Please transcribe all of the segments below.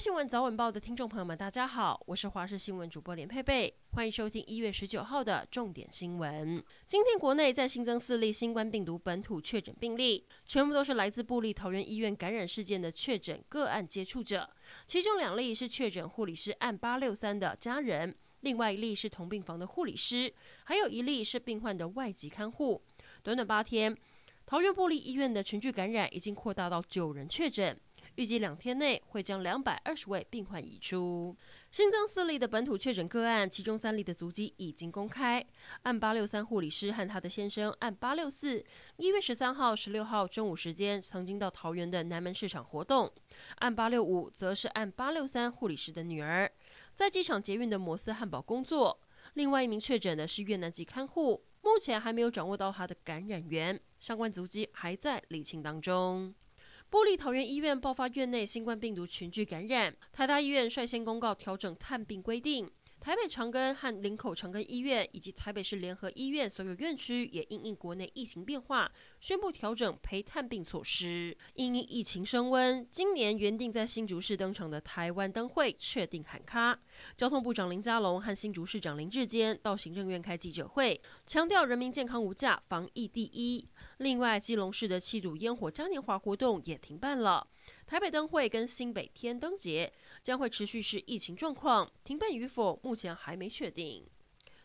新闻早晚报的听众朋友们，大家好，我是华视新闻主播连佩佩，欢迎收听一月十九号的重点新闻。今天国内再新增四例新冠病毒本土确诊病例，全部都是来自布立桃园医院感染事件的确诊个案接触者，其中两例是确诊护理师案八六三的家人，另外一例是同病房的护理师，还有一例是病患的外籍看护。短短八天，桃园布立医院的群聚感染已经扩大到九人确诊。预计两天内会将两百二十位病患移出。新增四例的本土确诊个案，其中三例的足迹已经公开。案八六三护理师和他的先生，案八六四一月十三号、十六号中午时间曾经到桃园的南门市场活动。案八六五则是案八六三护理师的女儿，在机场捷运的摩斯汉堡工作。另外一名确诊的是越南籍看护，目前还没有掌握到他的感染源，相关足迹还在厘清当中。玻璃桃园医院爆发院内新冠病毒群聚感染，台大医院率先公告调整探病规定。台北长庚和林口长庚医院以及台北市联合医院所有院区也因应国内疫情变化，宣布调整陪探病措施。因应疫情升温，今年原定在新竹市登场的台湾灯会确定喊卡。交通部长林佳龙和新竹市长林智坚到行政院开记者会，强调人民健康无价，防疫第一。另外，基隆市的七堵烟火嘉年华活动也停办了。台北灯会跟新北天灯节将会持续视疫情状况停办与否，目前还没确定。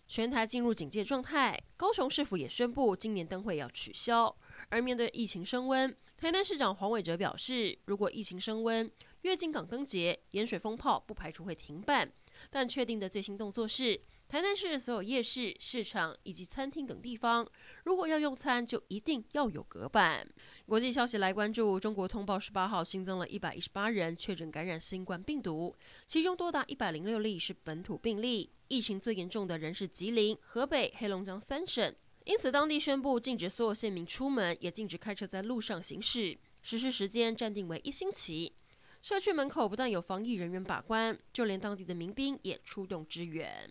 全台进入警戒状态，高雄市府也宣布今年灯会要取消。而面对疫情升温，台南市长黄伟哲表示，如果疫情升温，月津港灯节、盐水风炮不排除会停办，但确定的最新动作是。台南市所有夜市、市场以及餐厅等地方，如果要用餐，就一定要有隔板。国际消息来关注，中国通报十八号新增了一百一十八人确诊感染新冠病毒，其中多达一百零六例是本土病例。疫情最严重的人是吉林、河北、黑龙江三省，因此当地宣布禁止所有县民出门，也禁止开车在路上行驶，实施时间暂定为一星期。社区门口不但有防疫人员把关，就连当地的民兵也出动支援。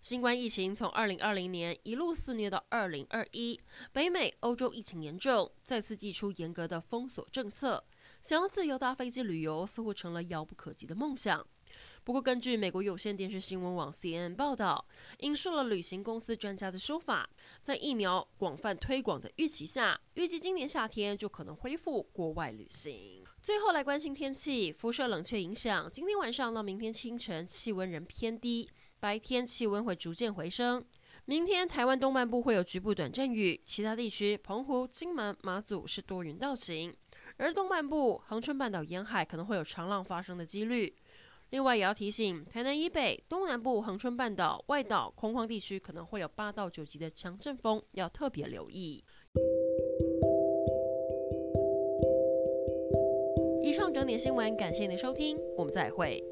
新冠疫情从二零二零年一路肆虐到二零二一，北美、欧洲疫情严重，再次祭出严格的封锁政策，想要自由搭飞机旅游似乎成了遥不可及的梦想。不过，根据美国有线电视新闻网 CNN 报道，引述了旅行公司专家的说法，在疫苗广泛推广的预期下，预计今年夏天就可能恢复国外旅行。最后来关心天气，辐射冷却影响，今天晚上到明天清晨气温仍偏低。白天气温会逐渐回升，明天台湾东半部会有局部短阵雨，其他地区澎湖、金门、马祖是多云到晴，而东半部恒春半岛沿海可能会有长浪发生的几率。另外也要提醒，台南以北、东南部恒春半岛外岛空旷地区可能会有八到九级的强阵风，要特别留意。以上整点新闻，感谢您的收听，我们再会。